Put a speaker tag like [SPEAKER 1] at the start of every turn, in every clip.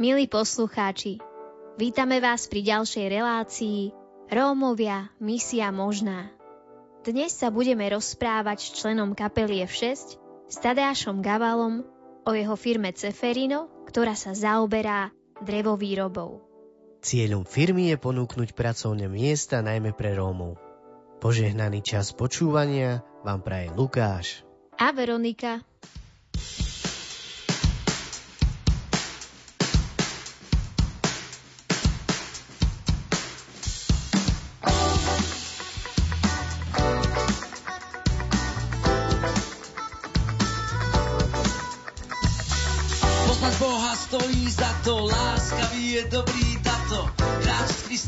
[SPEAKER 1] Milí poslucháči, vítame vás pri ďalšej relácii Rómovia, misia možná. Dnes sa budeme rozprávať s členom kapely F6, s Tadeášom Gavalom, o jeho firme Ceferino, ktorá sa zaoberá drevovýrobou.
[SPEAKER 2] Cieľom firmy je ponúknuť pracovné miesta najmä pre Rómov. Požehnaný čas počúvania vám praje Lukáš
[SPEAKER 1] a Veronika.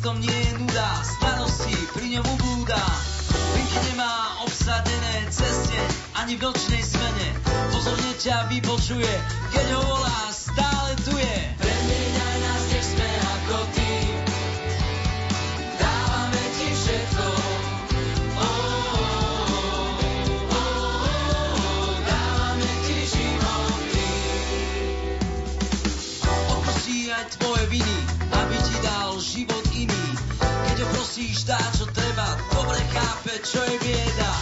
[SPEAKER 3] Kráč s Kristom nie je nuda, starosti pri ňom ubúda. Linky nemá obsadené ceste, ani v nočnej smene. Pozorne ťa vypočuje, keď ho volá, stále tu je. Prosíš, dá čo treba, dobre chápe, čo je bieda.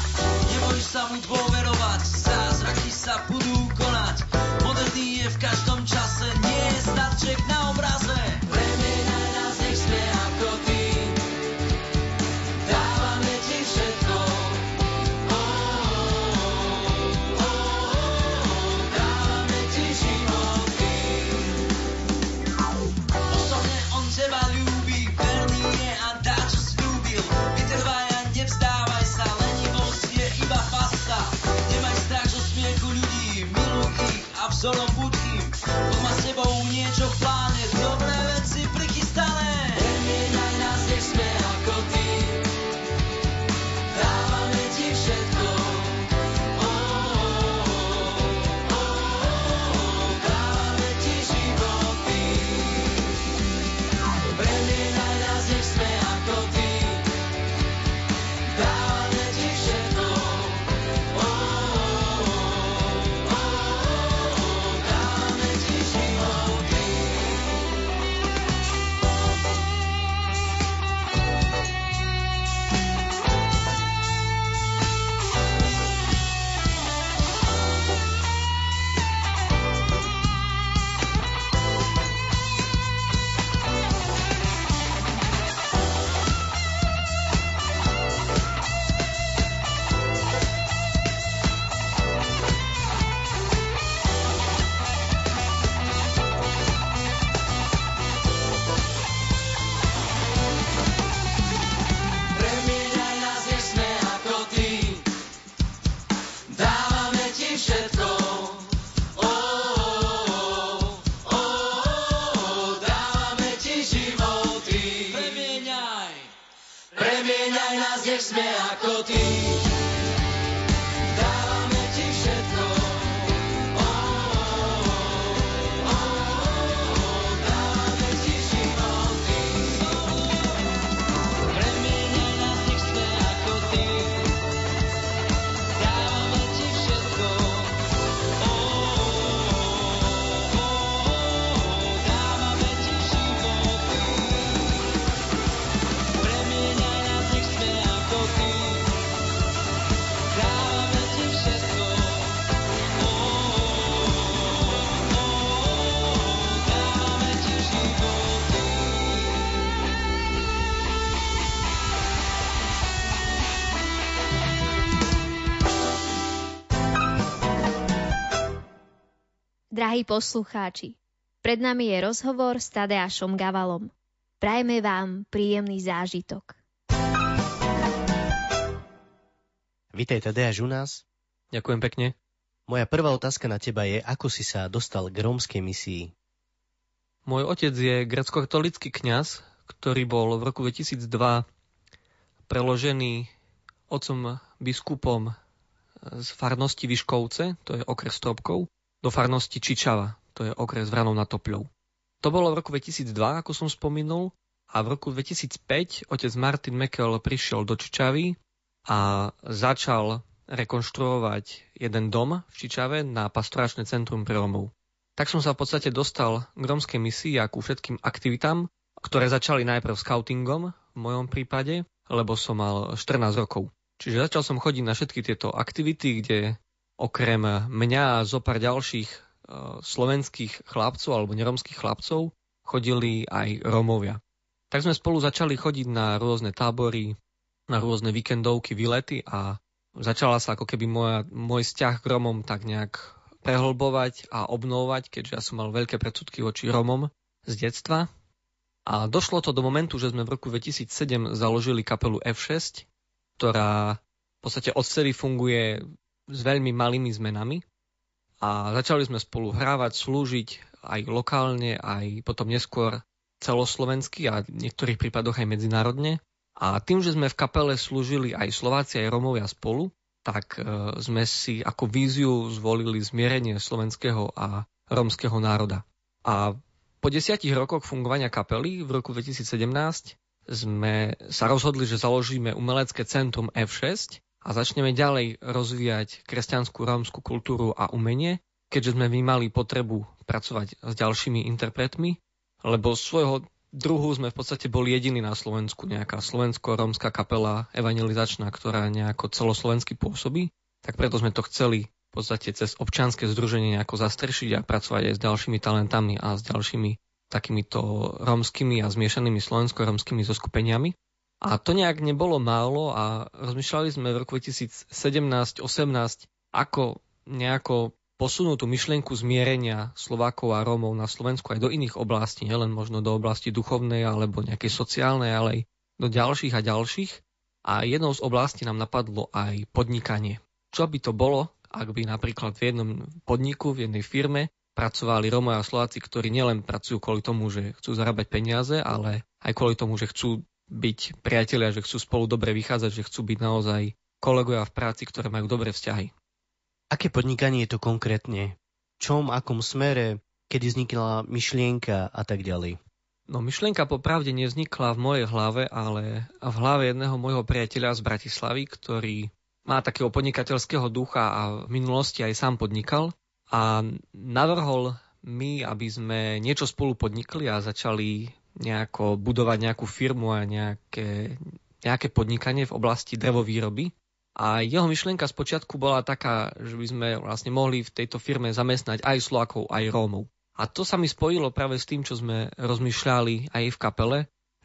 [SPEAKER 3] Neboj sa mu dôverovať, zázraky sa budú konať. Moderný je v každom čase, nie je starček na obraze. Premienaj nás, nech sme ako ty. Dávame ti všetko. Teba ľúbi, verný je a dá, slúbil. Vytrvaj nevzdávaj sa, lenivosť je iba pasta. Nemaj strach zo smiechu ľudí, miluj a vzorom buď
[SPEAKER 1] Drahí poslucháči, pred nami je rozhovor s Tadeášom Gavalom. Prajme vám príjemný zážitok.
[SPEAKER 2] Vítaj Tadeáš u nás.
[SPEAKER 4] Ďakujem pekne.
[SPEAKER 2] Moja prvá otázka na teba je, ako si sa dostal k rómskej misii.
[SPEAKER 4] Môj otec je grecko-katolický kňaz, ktorý bol v roku 2002 preložený otcom biskupom z farnosti Vyškovce, to je okres Stropkov, do farnosti Čičava, to je okres Vranov na Topľou. To bolo v roku 2002, ako som spomínal, a v roku 2005 otec Martin Mekel prišiel do Čičavy a začal rekonštruovať jeden dom v Čičave na pastoračné centrum pre Romov. tak som sa v podstate dostal k romskej misii a ku všetkým aktivitám, ktoré začali najprv scoutingom v mojom prípade, lebo som mal 14 rokov. Čiže začal som chodiť na všetky tieto aktivity, kde okrem mňa a zo pár ďalších e, slovenských chlapcov alebo neromských chlapcov chodili aj Rómovia. Tak sme spolu začali chodiť na rôzne tábory, na rôzne víkendovky, výlety a začala sa ako keby moja, môj vzťah k Romom tak nejak prehlbovať a obnovovať, keďže ja som mal veľké predsudky voči Romom z detstva. A došlo to do momentu, že sme v roku 2007 založili kapelu F6, ktorá v podstate odvtedy funguje s veľmi malými zmenami. A začali sme spolu hrávať, slúžiť aj lokálne, aj potom neskôr celoslovensky a v niektorých prípadoch aj medzinárodne. A tým, že sme v kapele slúžili aj Slováci, aj Romovia spolu, tak e, sme si ako víziu zvolili zmierenie slovenského a romského národa. A po desiatich rokoch fungovania kapely v roku 2017 sme sa rozhodli, že založíme umelecké centrum F6 a začneme ďalej rozvíjať kresťanskú rómsku kultúru a umenie, keďže sme mali potrebu pracovať s ďalšími interpretmi, lebo svojho druhú sme v podstate boli jediní na Slovensku, nejaká slovensko-rómska kapela evangelizačná, ktorá nejako celoslovensky pôsobí, tak preto sme to chceli v podstate cez občianske združenie nejako zastrešiť a pracovať aj s ďalšími talentami a s ďalšími takýmito rómskymi a zmiešanými slovensko-rómskymi zoskupeniami. A to nejak nebolo málo a rozmýšľali sme v roku 2017-18, ako nejako posunú tú myšlienku zmierenia Slovákov a Rómov na Slovensku aj do iných oblastí, nielen možno do oblasti duchovnej alebo nejakej sociálnej, ale aj do ďalších a ďalších. A jednou z oblastí nám napadlo aj podnikanie. Čo by to bolo, ak by napríklad v jednom podniku, v jednej firme pracovali Rómovia a Slováci, ktorí nielen pracujú kvôli tomu, že chcú zarábať peniaze, ale aj kvôli tomu, že chcú byť priatelia, že chcú spolu dobre vychádzať, že chcú byť naozaj kolegovia v práci, ktoré majú dobré vzťahy.
[SPEAKER 2] Aké podnikanie je to konkrétne? Čom, akom smere, kedy vznikla myšlienka a tak ďalej?
[SPEAKER 4] No myšlienka popravde nevznikla v mojej hlave, ale v hlave jedného môjho priateľa z Bratislavy, ktorý má takého podnikateľského ducha a v minulosti aj sám podnikal a navrhol my, aby sme niečo spolu podnikli a začali nejako budovať nejakú firmu a nejaké, nejaké podnikanie v oblasti drevovýroby. A jeho myšlienka z počiatku bola taká, že by sme vlastne mohli v tejto firme zamestnať aj Slovákov, aj Rómov. A to sa mi spojilo práve s tým, čo sme rozmýšľali aj v kapele,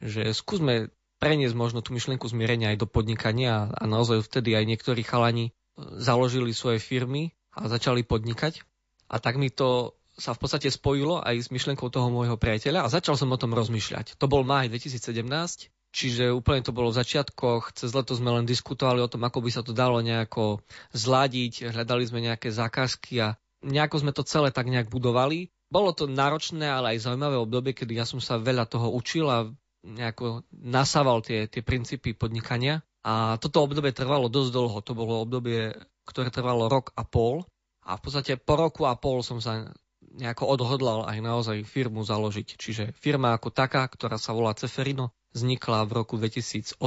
[SPEAKER 4] že skúsme preniesť možno tú myšlienku zmierenia aj do podnikania a naozaj vtedy aj niektorí chalani založili svoje firmy a začali podnikať. A tak mi to sa v podstate spojilo aj s myšlienkou toho môjho priateľa a začal som o tom rozmýšľať. To bol máj 2017 Čiže úplne to bolo v začiatkoch, cez leto sme len diskutovali o tom, ako by sa to dalo nejako zladiť, hľadali sme nejaké zákazky a nejako sme to celé tak nejak budovali. Bolo to náročné, ale aj zaujímavé obdobie, kedy ja som sa veľa toho učil a nejako nasával tie, tie princípy podnikania. A toto obdobie trvalo dosť dlho. To bolo obdobie, ktoré trvalo rok a pol. A v podstate po roku a pol som sa nejako odhodlal aj naozaj firmu založiť. Čiže firma ako taká, ktorá sa volá Ceferino, vznikla v roku 2018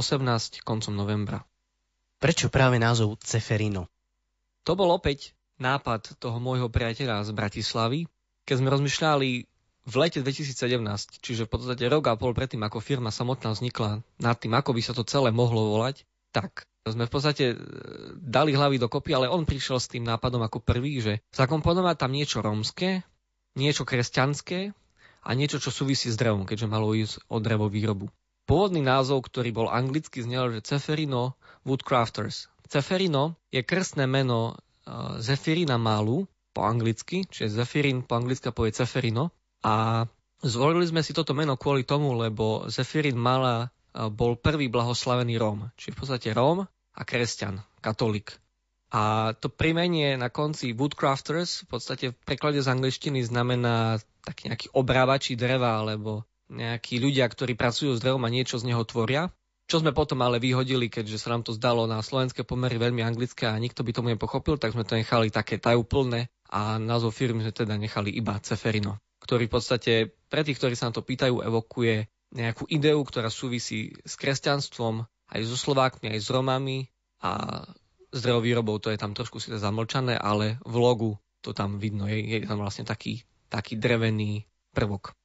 [SPEAKER 4] koncom novembra.
[SPEAKER 2] Prečo práve názov Ceferino?
[SPEAKER 4] To bol opäť nápad toho môjho priateľa z Bratislavy, keď sme rozmýšľali v lete 2017, čiže v podstate rok a pol predtým, ako firma samotná vznikla nad tým, ako by sa to celé mohlo volať, tak sme v podstate e, dali hlavy dokopy, ale on prišiel s tým nápadom ako prvý, že zakomponovať tam niečo rómske, niečo kresťanské a niečo, čo súvisí s drevom, keďže malo ísť o drevovýrobu. Pôvodný názov, ktorý bol anglicky, znel, že Ceferino Woodcrafters. Ceferino je krstné meno uh, Zefirina Malu po anglicky, čiže Zefirin po anglicky povie Ceferino. A zvolili sme si toto meno kvôli tomu, lebo Zefirin Mala uh, bol prvý blahoslavený Róm, čiže v podstate Róm a kresťan, katolík. A to primenie na konci Woodcrafters v podstate v preklade z angličtiny znamená taký nejaký obrávači dreva alebo nejakí ľudia, ktorí pracujú s drevom a niečo z neho tvoria. Čo sme potom ale vyhodili, keďže sa nám to zdalo na slovenské pomery veľmi anglické a nikto by tomu nepochopil, tak sme to nechali také tajúplné a názov firmy sme teda nechali iba Ceferino, ktorý v podstate pre tých, ktorí sa na to pýtajú, evokuje nejakú ideu, ktorá súvisí s kresťanstvom, aj so Slovákmi, aj s Romami a s drevovýrobou to je tam trošku si zamlčané, ale v logu to tam vidno, je, je tam vlastne taký taký drevený prvok.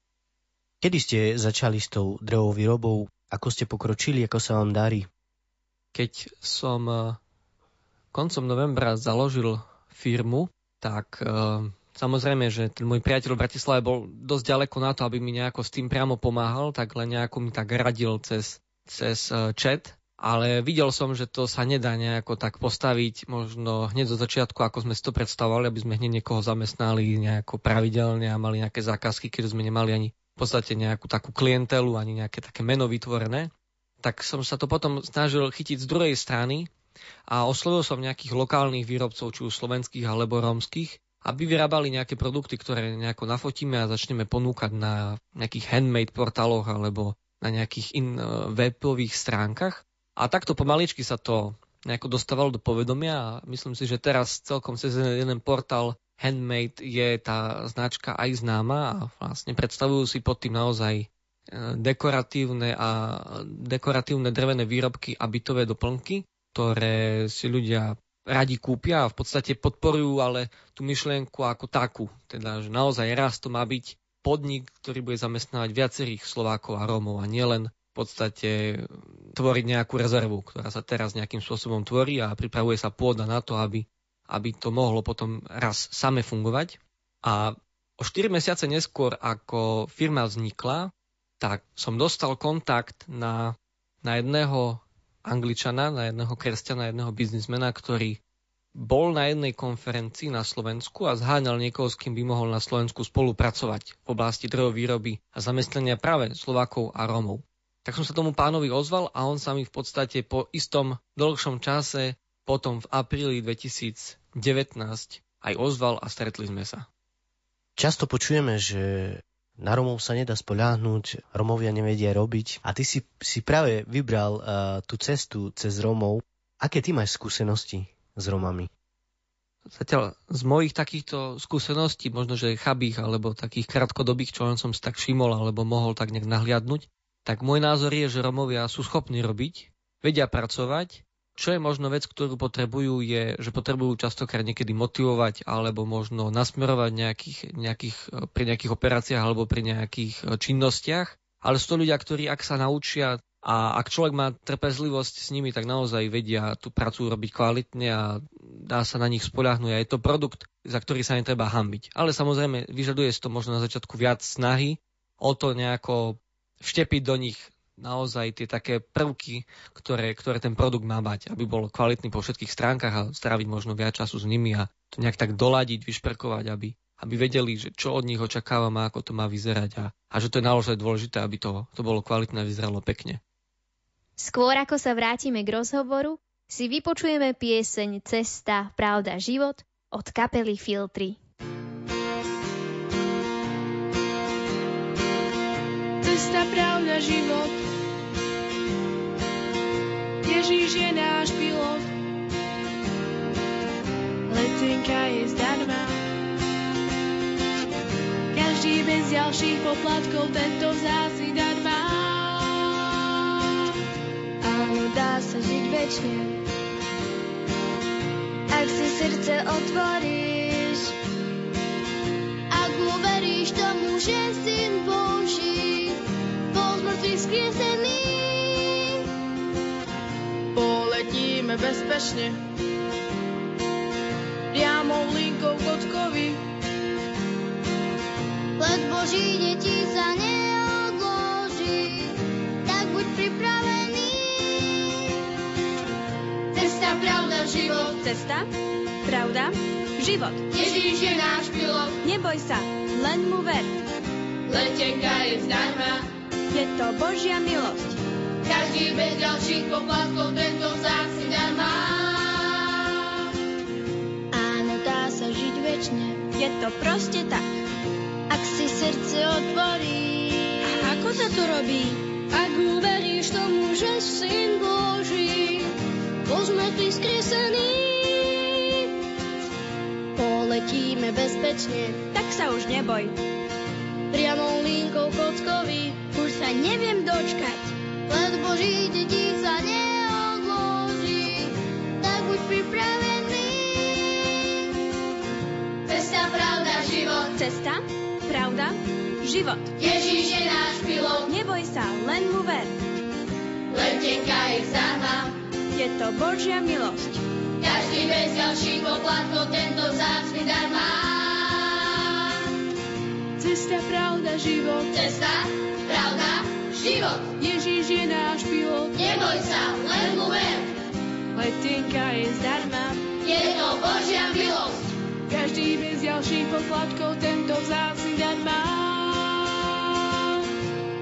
[SPEAKER 2] Kedy ste začali s tou drevou výrobou? Ako ste pokročili? Ako sa vám darí?
[SPEAKER 4] Keď som eh, koncom novembra založil firmu, tak uh, samozrejme, že ten môj priateľ v Bratislave bol dosť ďaleko na to, aby mi nejako s tým priamo pomáhal, tak len nejako mi tak radil cez, cez uh, chat. Ale videl som, že to sa nedá nejako tak postaviť, možno hneď zo začiatku, ako sme si to predstavovali, aby sme hneď niekoho zamestnali nejako pravidelne a mali nejaké zákazky, keď sme nemali ani v podstate nejakú takú klientelu, ani nejaké také meno vytvorené. Tak som sa to potom snažil chytiť z druhej strany a oslovil som nejakých lokálnych výrobcov, či už slovenských alebo rómskych, aby vyrábali nejaké produkty, ktoré nejako nafotíme a začneme ponúkať na nejakých handmade portáloch alebo na nejakých in, uh, webových stránkach. A takto pomaličky sa to nejako dostávalo do povedomia a myslím si, že teraz celkom cez jeden portál Handmade je tá značka aj známa a vlastne predstavujú si pod tým naozaj e, dekoratívne a dekoratívne drevené výrobky a bytové doplnky ktoré si ľudia radi kúpia a v podstate podporujú ale tú myšlienku ako takú. Teda, že naozaj raz to má byť podnik, ktorý bude zamestnávať viacerých Slovákov a Rómov a nielen podstate tvoriť nejakú rezervu, ktorá sa teraz nejakým spôsobom tvorí a pripravuje sa pôda na to, aby, aby to mohlo potom raz same fungovať. A o 4 mesiace neskôr, ako firma vznikla, tak som dostal kontakt na, na jedného Angličana, na jedného kresťana, jedného biznismena, ktorý bol na jednej konferencii na Slovensku a zháňal niekoho, s kým by mohol na Slovensku spolupracovať v oblasti drevovýroby a zamestnania práve Slovákov a Rómov. Tak som sa tomu pánovi ozval a on sa mi v podstate po istom dlhšom čase, potom v apríli 2019 aj ozval a stretli sme sa.
[SPEAKER 2] Často počujeme, že na Romov sa nedá spoľahnúť, Romovia nevedia robiť. A ty si, si práve vybral uh, tú cestu cez Romov. Aké ty máš skúsenosti s Romami?
[SPEAKER 4] Zatiaľ z mojich takýchto skúseností, možno že chabých alebo takých krátkodobých, čo len som si tak všimol alebo mohol tak nejak nahliadnúť, tak môj názor je, že Romovia sú schopní robiť, vedia pracovať čo je možno vec, ktorú potrebujú, je, že potrebujú častokrát niekedy motivovať alebo možno nasmerovať nejakých, nejakých, pri nejakých operáciách alebo pri nejakých eh, činnostiach. Ale sú to ľudia, ktorí ak sa naučia a ak človek má trpezlivosť s nimi, tak naozaj vedia tú prácu robiť kvalitne a dá sa na nich spoľahnúť. A je to produkt, za ktorý sa netreba hambiť. Ale samozrejme, vyžaduje si to možno na začiatku viac snahy o to nejako vštepiť do nich naozaj tie také prvky, ktoré, ktoré ten produkt má mať, aby bol kvalitný po všetkých stránkach a stráviť možno viac času s nimi a to nejak tak doladiť, vyšperkovať, aby, aby vedeli, že čo od nich očakávame, ako to má vyzerať a, a že to je naozaj dôležité, aby to, to bolo kvalitné a vyzeralo pekne.
[SPEAKER 1] Skôr ako sa vrátime k rozhovoru, si vypočujeme pieseň Cesta, pravda, život od kapely Filtry.
[SPEAKER 5] Cesta, pravda, život Ježíš je náš pilot. Letenka je zdarma. Každý bez ďalších poplatkov tento vzácný dar má.
[SPEAKER 6] Áno, dá sa žiť večne. Ak si srdce otvoríš, ak uveríš tomu, že syn
[SPEAKER 5] poletíme bezpečne. Priamou linkou kockovi.
[SPEAKER 6] Let Boží detí sa neodloží, tak buď pripravený.
[SPEAKER 5] Cesta, pravda, život.
[SPEAKER 7] Cesta, pravda, život.
[SPEAKER 5] Ježíš je náš pilot.
[SPEAKER 7] Neboj sa, len mu ver.
[SPEAKER 5] Letenka je zdarma.
[SPEAKER 7] Je to Božia milosť.
[SPEAKER 5] Každý bez ďalších poplatkov tento vzácny dar má.
[SPEAKER 6] Áno, dá sa žiť večne,
[SPEAKER 7] Je to proste tak.
[SPEAKER 6] ak si srdce otvorí.
[SPEAKER 7] A ako sa to robí?
[SPEAKER 6] Ak uveríš tomu, že syn Boží bol z mŕtvych skriesený, poletíme bezpečne
[SPEAKER 7] Tak sa už neboj.
[SPEAKER 6] priamou linkou kockovi. Už sa neviem dočkať,
[SPEAKER 5] Cesta, pravda, život.
[SPEAKER 6] Ježíš je náš pilot,
[SPEAKER 7] Neboj sa, len mu ver.
[SPEAKER 6] letenka je zdarma.
[SPEAKER 7] Je to Božia milosť.
[SPEAKER 6] Každý bez ďalších poplatkov tento vzácny dar má.
[SPEAKER 5] Cesta, pravda, život.
[SPEAKER 6] Cesta, pravda, život.
[SPEAKER 5] Ježíš je náš pilot.
[SPEAKER 6] Neboj sa, len mu ver.
[SPEAKER 5] Letenka je zdarma.
[SPEAKER 6] Je to Božia milosť.
[SPEAKER 5] Každý bez ďalších poplatkov tento vzácny dar má.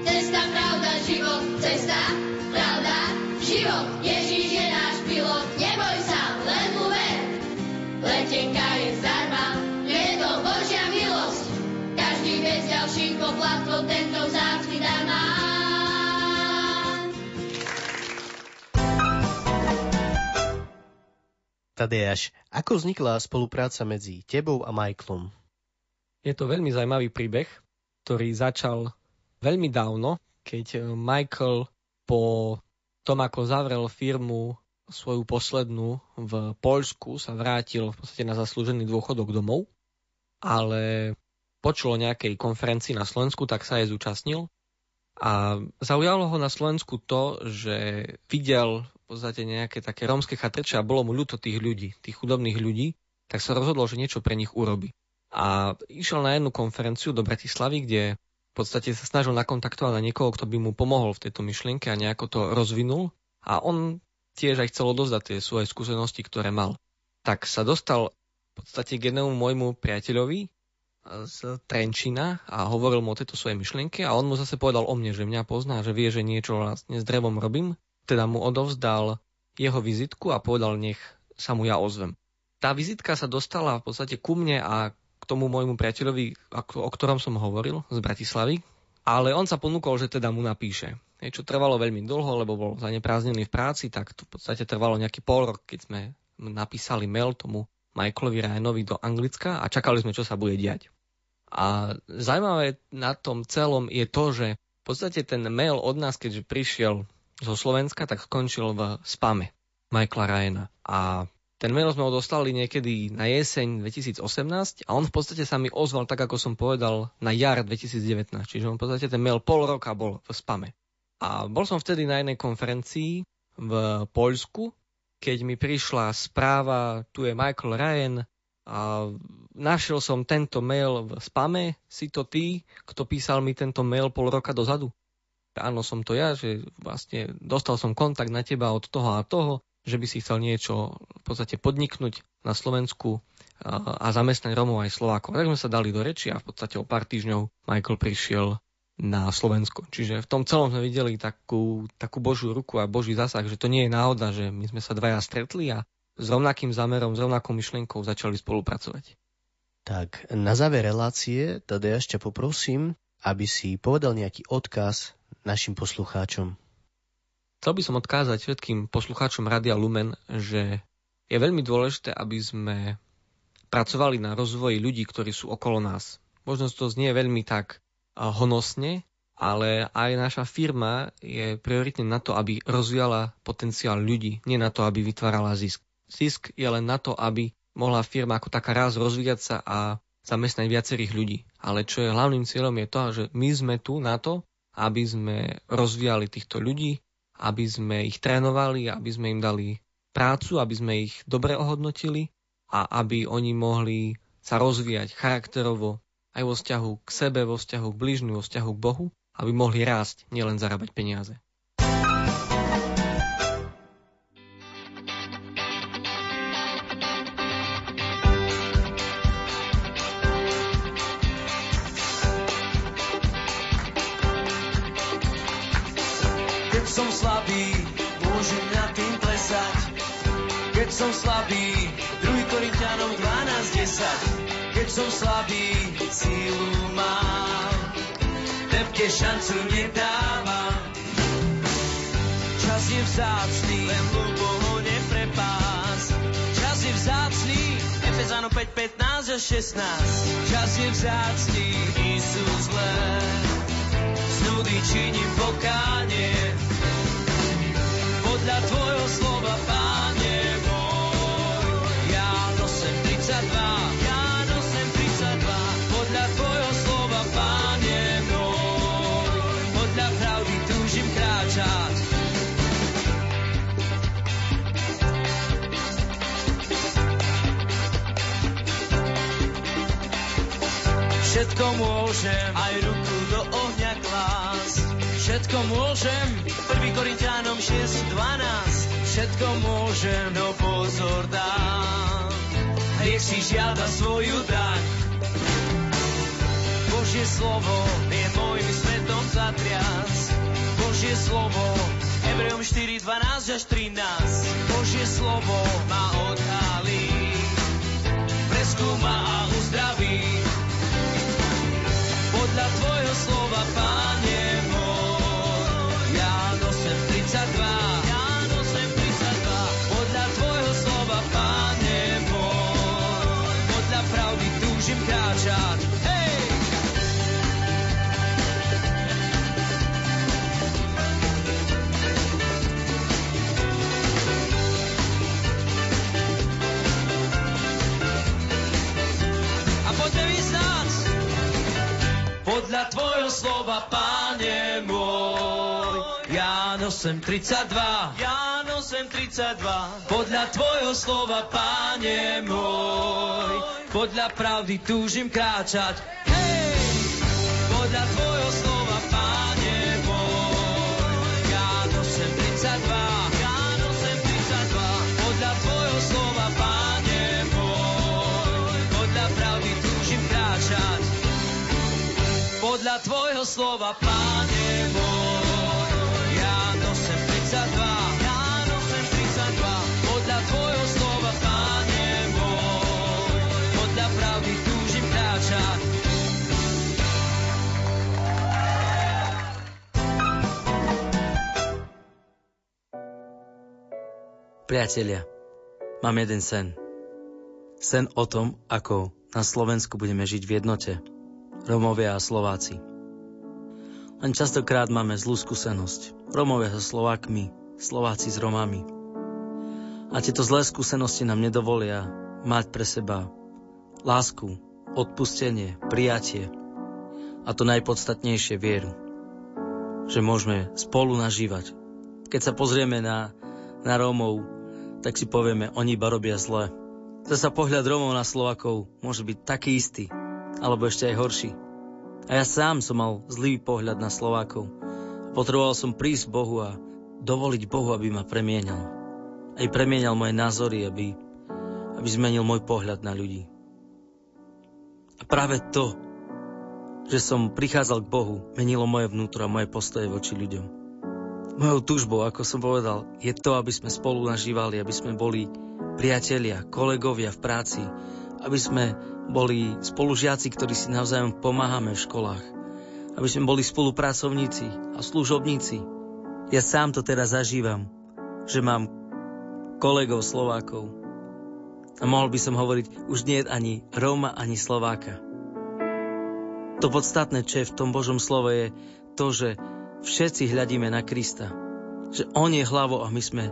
[SPEAKER 6] Cesta, pravda, život. Cesta, pravda, život. Ježíš je náš pilot. Neboj sa, len mu ver. Letenka je zdarma. Je to Božia milosť. Každý bez ďalších poplatkov tento
[SPEAKER 2] Tadeáš, ako vznikla spolupráca medzi tebou a Michaelom?
[SPEAKER 4] Je to veľmi zaujímavý príbeh, ktorý začal veľmi dávno, keď eh, Michael po tom, ako zavrel firmu svoju poslednú v Poľsku, sa vrátil v podstate na zaslúžený dôchodok domov, ale počul o nejakej konferencii na Slovensku, tak sa jej zúčastnil. A zaujalo ho na Slovensku to, že videl v podstate nejaké také rómske chatrče a bolo mu ľúto tých ľudí, tých chudobných ľudí, tak sa rozhodol, že niečo pre nich urobí. A išiel na jednu konferenciu do Bratislavy, kde v podstate sa snažil nakontaktovať na niekoho, kto by mu pomohol v tejto myšlienke a nejako to rozvinul. A on tiež aj chcel odozdať tie svoje skúsenosti, ktoré mal. Tak sa dostal v podstate k jednému môjmu priateľovi z Trenčina a hovoril mu o tejto svojej myšlienke a on mu zase povedal o mne, že mňa pozná, že vie, že niečo vlastne s drevom robím. Teda mu odovzdal jeho vizitku a povedal, nech sa mu ja ozvem. Tá vizitka sa dostala v podstate ku mne a k tomu môjmu priateľovi, o ktorom som hovoril, z Bratislavy, ale on sa ponúkol, že teda mu napíše. Čo trvalo veľmi dlho, lebo bol zanepráznený v práci, tak to v podstate trvalo nejaký pol rok, keď sme napísali mail tomu Michaelovi Ryanovi do Anglicka a čakali sme, čo sa bude diať. A zaujímavé na tom celom je to, že v podstate ten mail od nás, keďže prišiel zo Slovenska, tak skončil v spame Michaela Ryana. A ten mail sme ho dostali niekedy na jeseň 2018 a on v podstate sa mi ozval tak, ako som povedal, na jar 2019. Čiže on v podstate ten mail pol roka bol v spame. A bol som vtedy na jednej konferencii v Poľsku, keď mi prišla správa, tu je Michael Ryan a našiel som tento mail v spame, si to ty, kto písal mi tento mail pol roka dozadu? Áno, som to ja, že vlastne dostal som kontakt na teba od toho a toho, že by si chcel niečo v podstate podniknúť na Slovensku a zamestnať Romov aj Slovákov. Tak sme sa dali do reči a v podstate o pár týždňov Michael prišiel na Slovensko. Čiže v tom celom sme videli takú, takú božiu ruku a boží zasah, že to nie je náhoda, že my sme sa dvaja stretli a s rovnakým zámerom, s rovnakou myšlienkou začali spolupracovať.
[SPEAKER 2] Tak, na záver relácie, teda ešte poprosím, aby si povedal nejaký odkaz našim poslucháčom.
[SPEAKER 4] Chcel by som odkázať všetkým poslucháčom Radia Lumen, že je veľmi dôležité, aby sme pracovali na rozvoji ľudí, ktorí sú okolo nás. Možno to znie veľmi tak honosne, ale aj naša firma je prioritne na to, aby rozvíjala potenciál ľudí, nie na to, aby vytvárala zisk. Zisk je len na to, aby mohla firma ako taká raz rozvíjať sa a zamestnať viacerých ľudí. Ale čo je hlavným cieľom je to, že my sme tu na to, aby sme rozvíjali týchto ľudí, aby sme ich trénovali, aby sme im dali prácu, aby sme ich dobre ohodnotili a aby oni mohli sa rozvíjať charakterovo aj vo vzťahu k sebe, vo vzťahu k bližňu, vo vzťahu k Bohu, aby mohli rásť, nielen zarábať peniaze.
[SPEAKER 3] Som slabý, druhý Korintianom 12.10. Keď som slabý, sílu mám. Lepke šancu nedávam. Čas je vzácný, len ľubo ho neprepás. Čas je vzácný, Efezano 5, 15 a 16. Čas je vzácný, Isus len. Z nudy činím pokánie. Podľa tvojho slova, Páne 32, Jano sem 32, podľa tvojho slova, Pane môj, podľa pravdy túžim kráčať. Všetko môžem, aj ruku do ohňa klás. Všetko môžem, 1. Korintianom 6.12. Všetko môžem, no pozor dám. Hriech si žiada svoju daň. Božie slovo je môjim svetom zatrias. Božie slovo, Hebrejom 4, 12 až 13. Božie slovo ma 8.32 Ján 32, Podľa tvojho slova, páne môj Podľa pravdy túžim kráčať. Hej! Podľa tvojho slova, páne môj Ján 32, podľa tvojho slova, Pane.
[SPEAKER 8] Priatelia, mám jeden sen. Sen o tom, ako na Slovensku budeme žiť v jednote. Romovia a Slováci. Len častokrát máme zlú skúsenosť. Romovia so Slovákmi, Slováci s Romami. A tieto zlé skúsenosti nám nedovolia mať pre seba lásku, odpustenie, prijatie a to najpodstatnejšie vieru. Že môžeme spolu nažívať. Keď sa pozrieme na, na Rómov, tak si povieme, oni iba robia zle. Zasa pohľad Rómov na Slovakov môže byť taký istý, alebo ešte aj horší. A ja sám som mal zlý pohľad na Slovákov. Potreboval som prísť Bohu a dovoliť Bohu, aby ma premienal. Aj premienal moje názory, aby, aby zmenil môj pohľad na ľudí. A práve to, že som prichádzal k Bohu, menilo moje vnútro a moje postoje voči ľuďom. Mojou túžbou, ako som povedal, je to, aby sme spolu nažívali, aby sme boli priatelia, kolegovia v práci, aby sme boli spolužiaci, ktorí si navzájom pomáhame v školách, aby sme boli spolupracovníci a služobníci. Ja sám to teraz zažívam, že mám kolegov Slovákov. A mohol by som hovoriť, už nie ani Róma, ani Slováka. To podstatné, čo je v tom Božom slove, je to, že všetci hľadíme na Krista. Že On je hlavou a my sme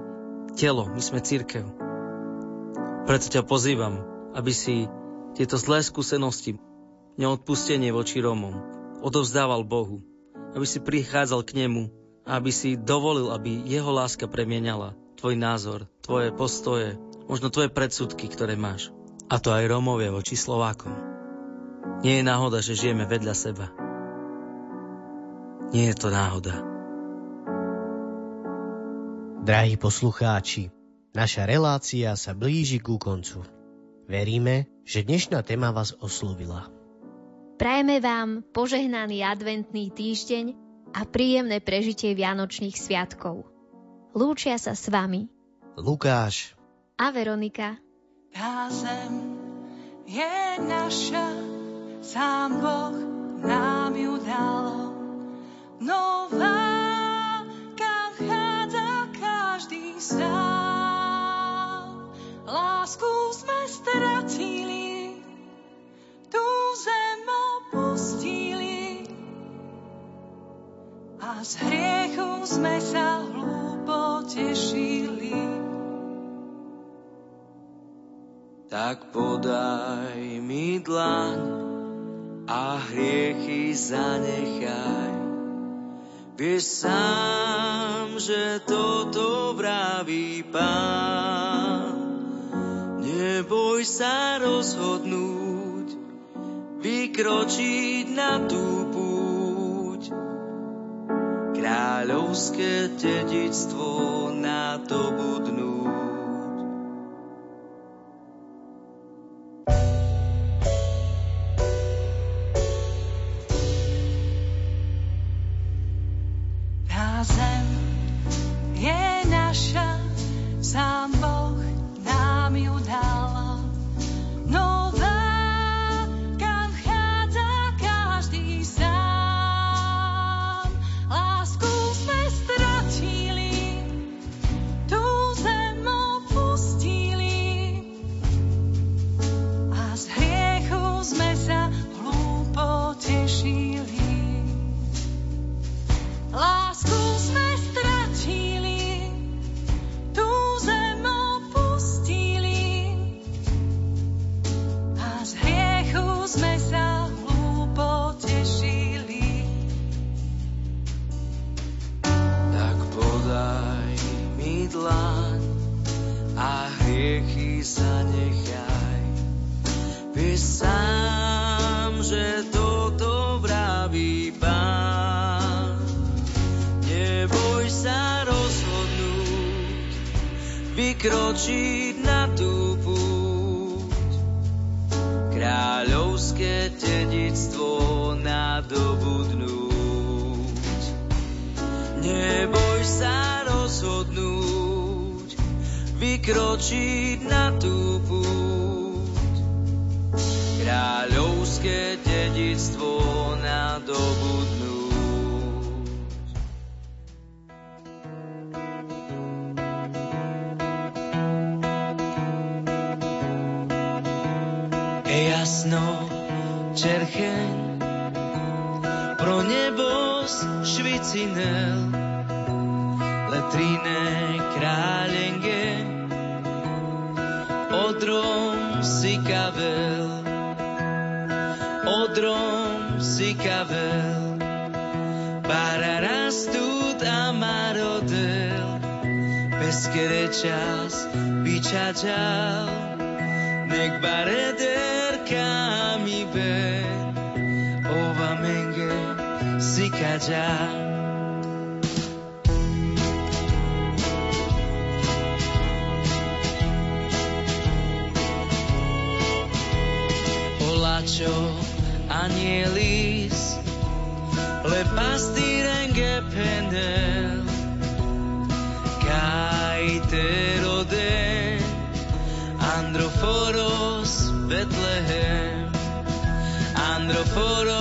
[SPEAKER 8] telo, my sme církev. Preto ťa pozývam, aby si tieto zlé skúsenosti, neodpustenie voči Rómom, odovzdával Bohu, aby si prichádzal k Nemu a aby si dovolil, aby Jeho láska premienala tvoj názor, tvoje postoje, možno tvoje predsudky, ktoré máš. A to aj Rómovia voči Slovákom. Nie je náhoda, že žijeme vedľa seba. Nie je to náhoda.
[SPEAKER 2] Drahí poslucháči, naša relácia sa blíži ku koncu. Veríme, že dnešná téma vás oslovila.
[SPEAKER 1] Prajeme vám požehnaný adventný týždeň a príjemné prežitie Vianočných sviatkov. Lúčia sa s vami
[SPEAKER 2] Lukáš,
[SPEAKER 1] a Veronika.
[SPEAKER 9] Tá zem je naša, sám Boh nám ju dal. Nová, kam vchádza každý sám. Lásku sme stratili, tú zem opustili a z hriechu sme sa hlúpo tešili.
[SPEAKER 3] Tak podaj mi dlaň a hriechy zanechaj. Vieš sám, že toto vraví pán. Neboj sa rozhodnúť,
[SPEAKER 9] vykročiť na tú púť. Kráľovské dedičstvo nadobudnúť. vykročiť na tú púť. Kráľovské dedictvo nadobudnúť. Neboj sa rozhodnúť, vykročiť na tú púť. Kráľovské dedictvo nadobudnúť. jasno čerchen pro nebos švicinel letrine králenge odrom si kavel odrom si kavel. Para rastut amarodel peskerechas bichachal nek baredel tebe. Ova menge sikaja. Čo anielis le
[SPEAKER 3] pastire gepende dentro foro.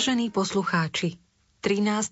[SPEAKER 10] Vážení poslucháči, 13.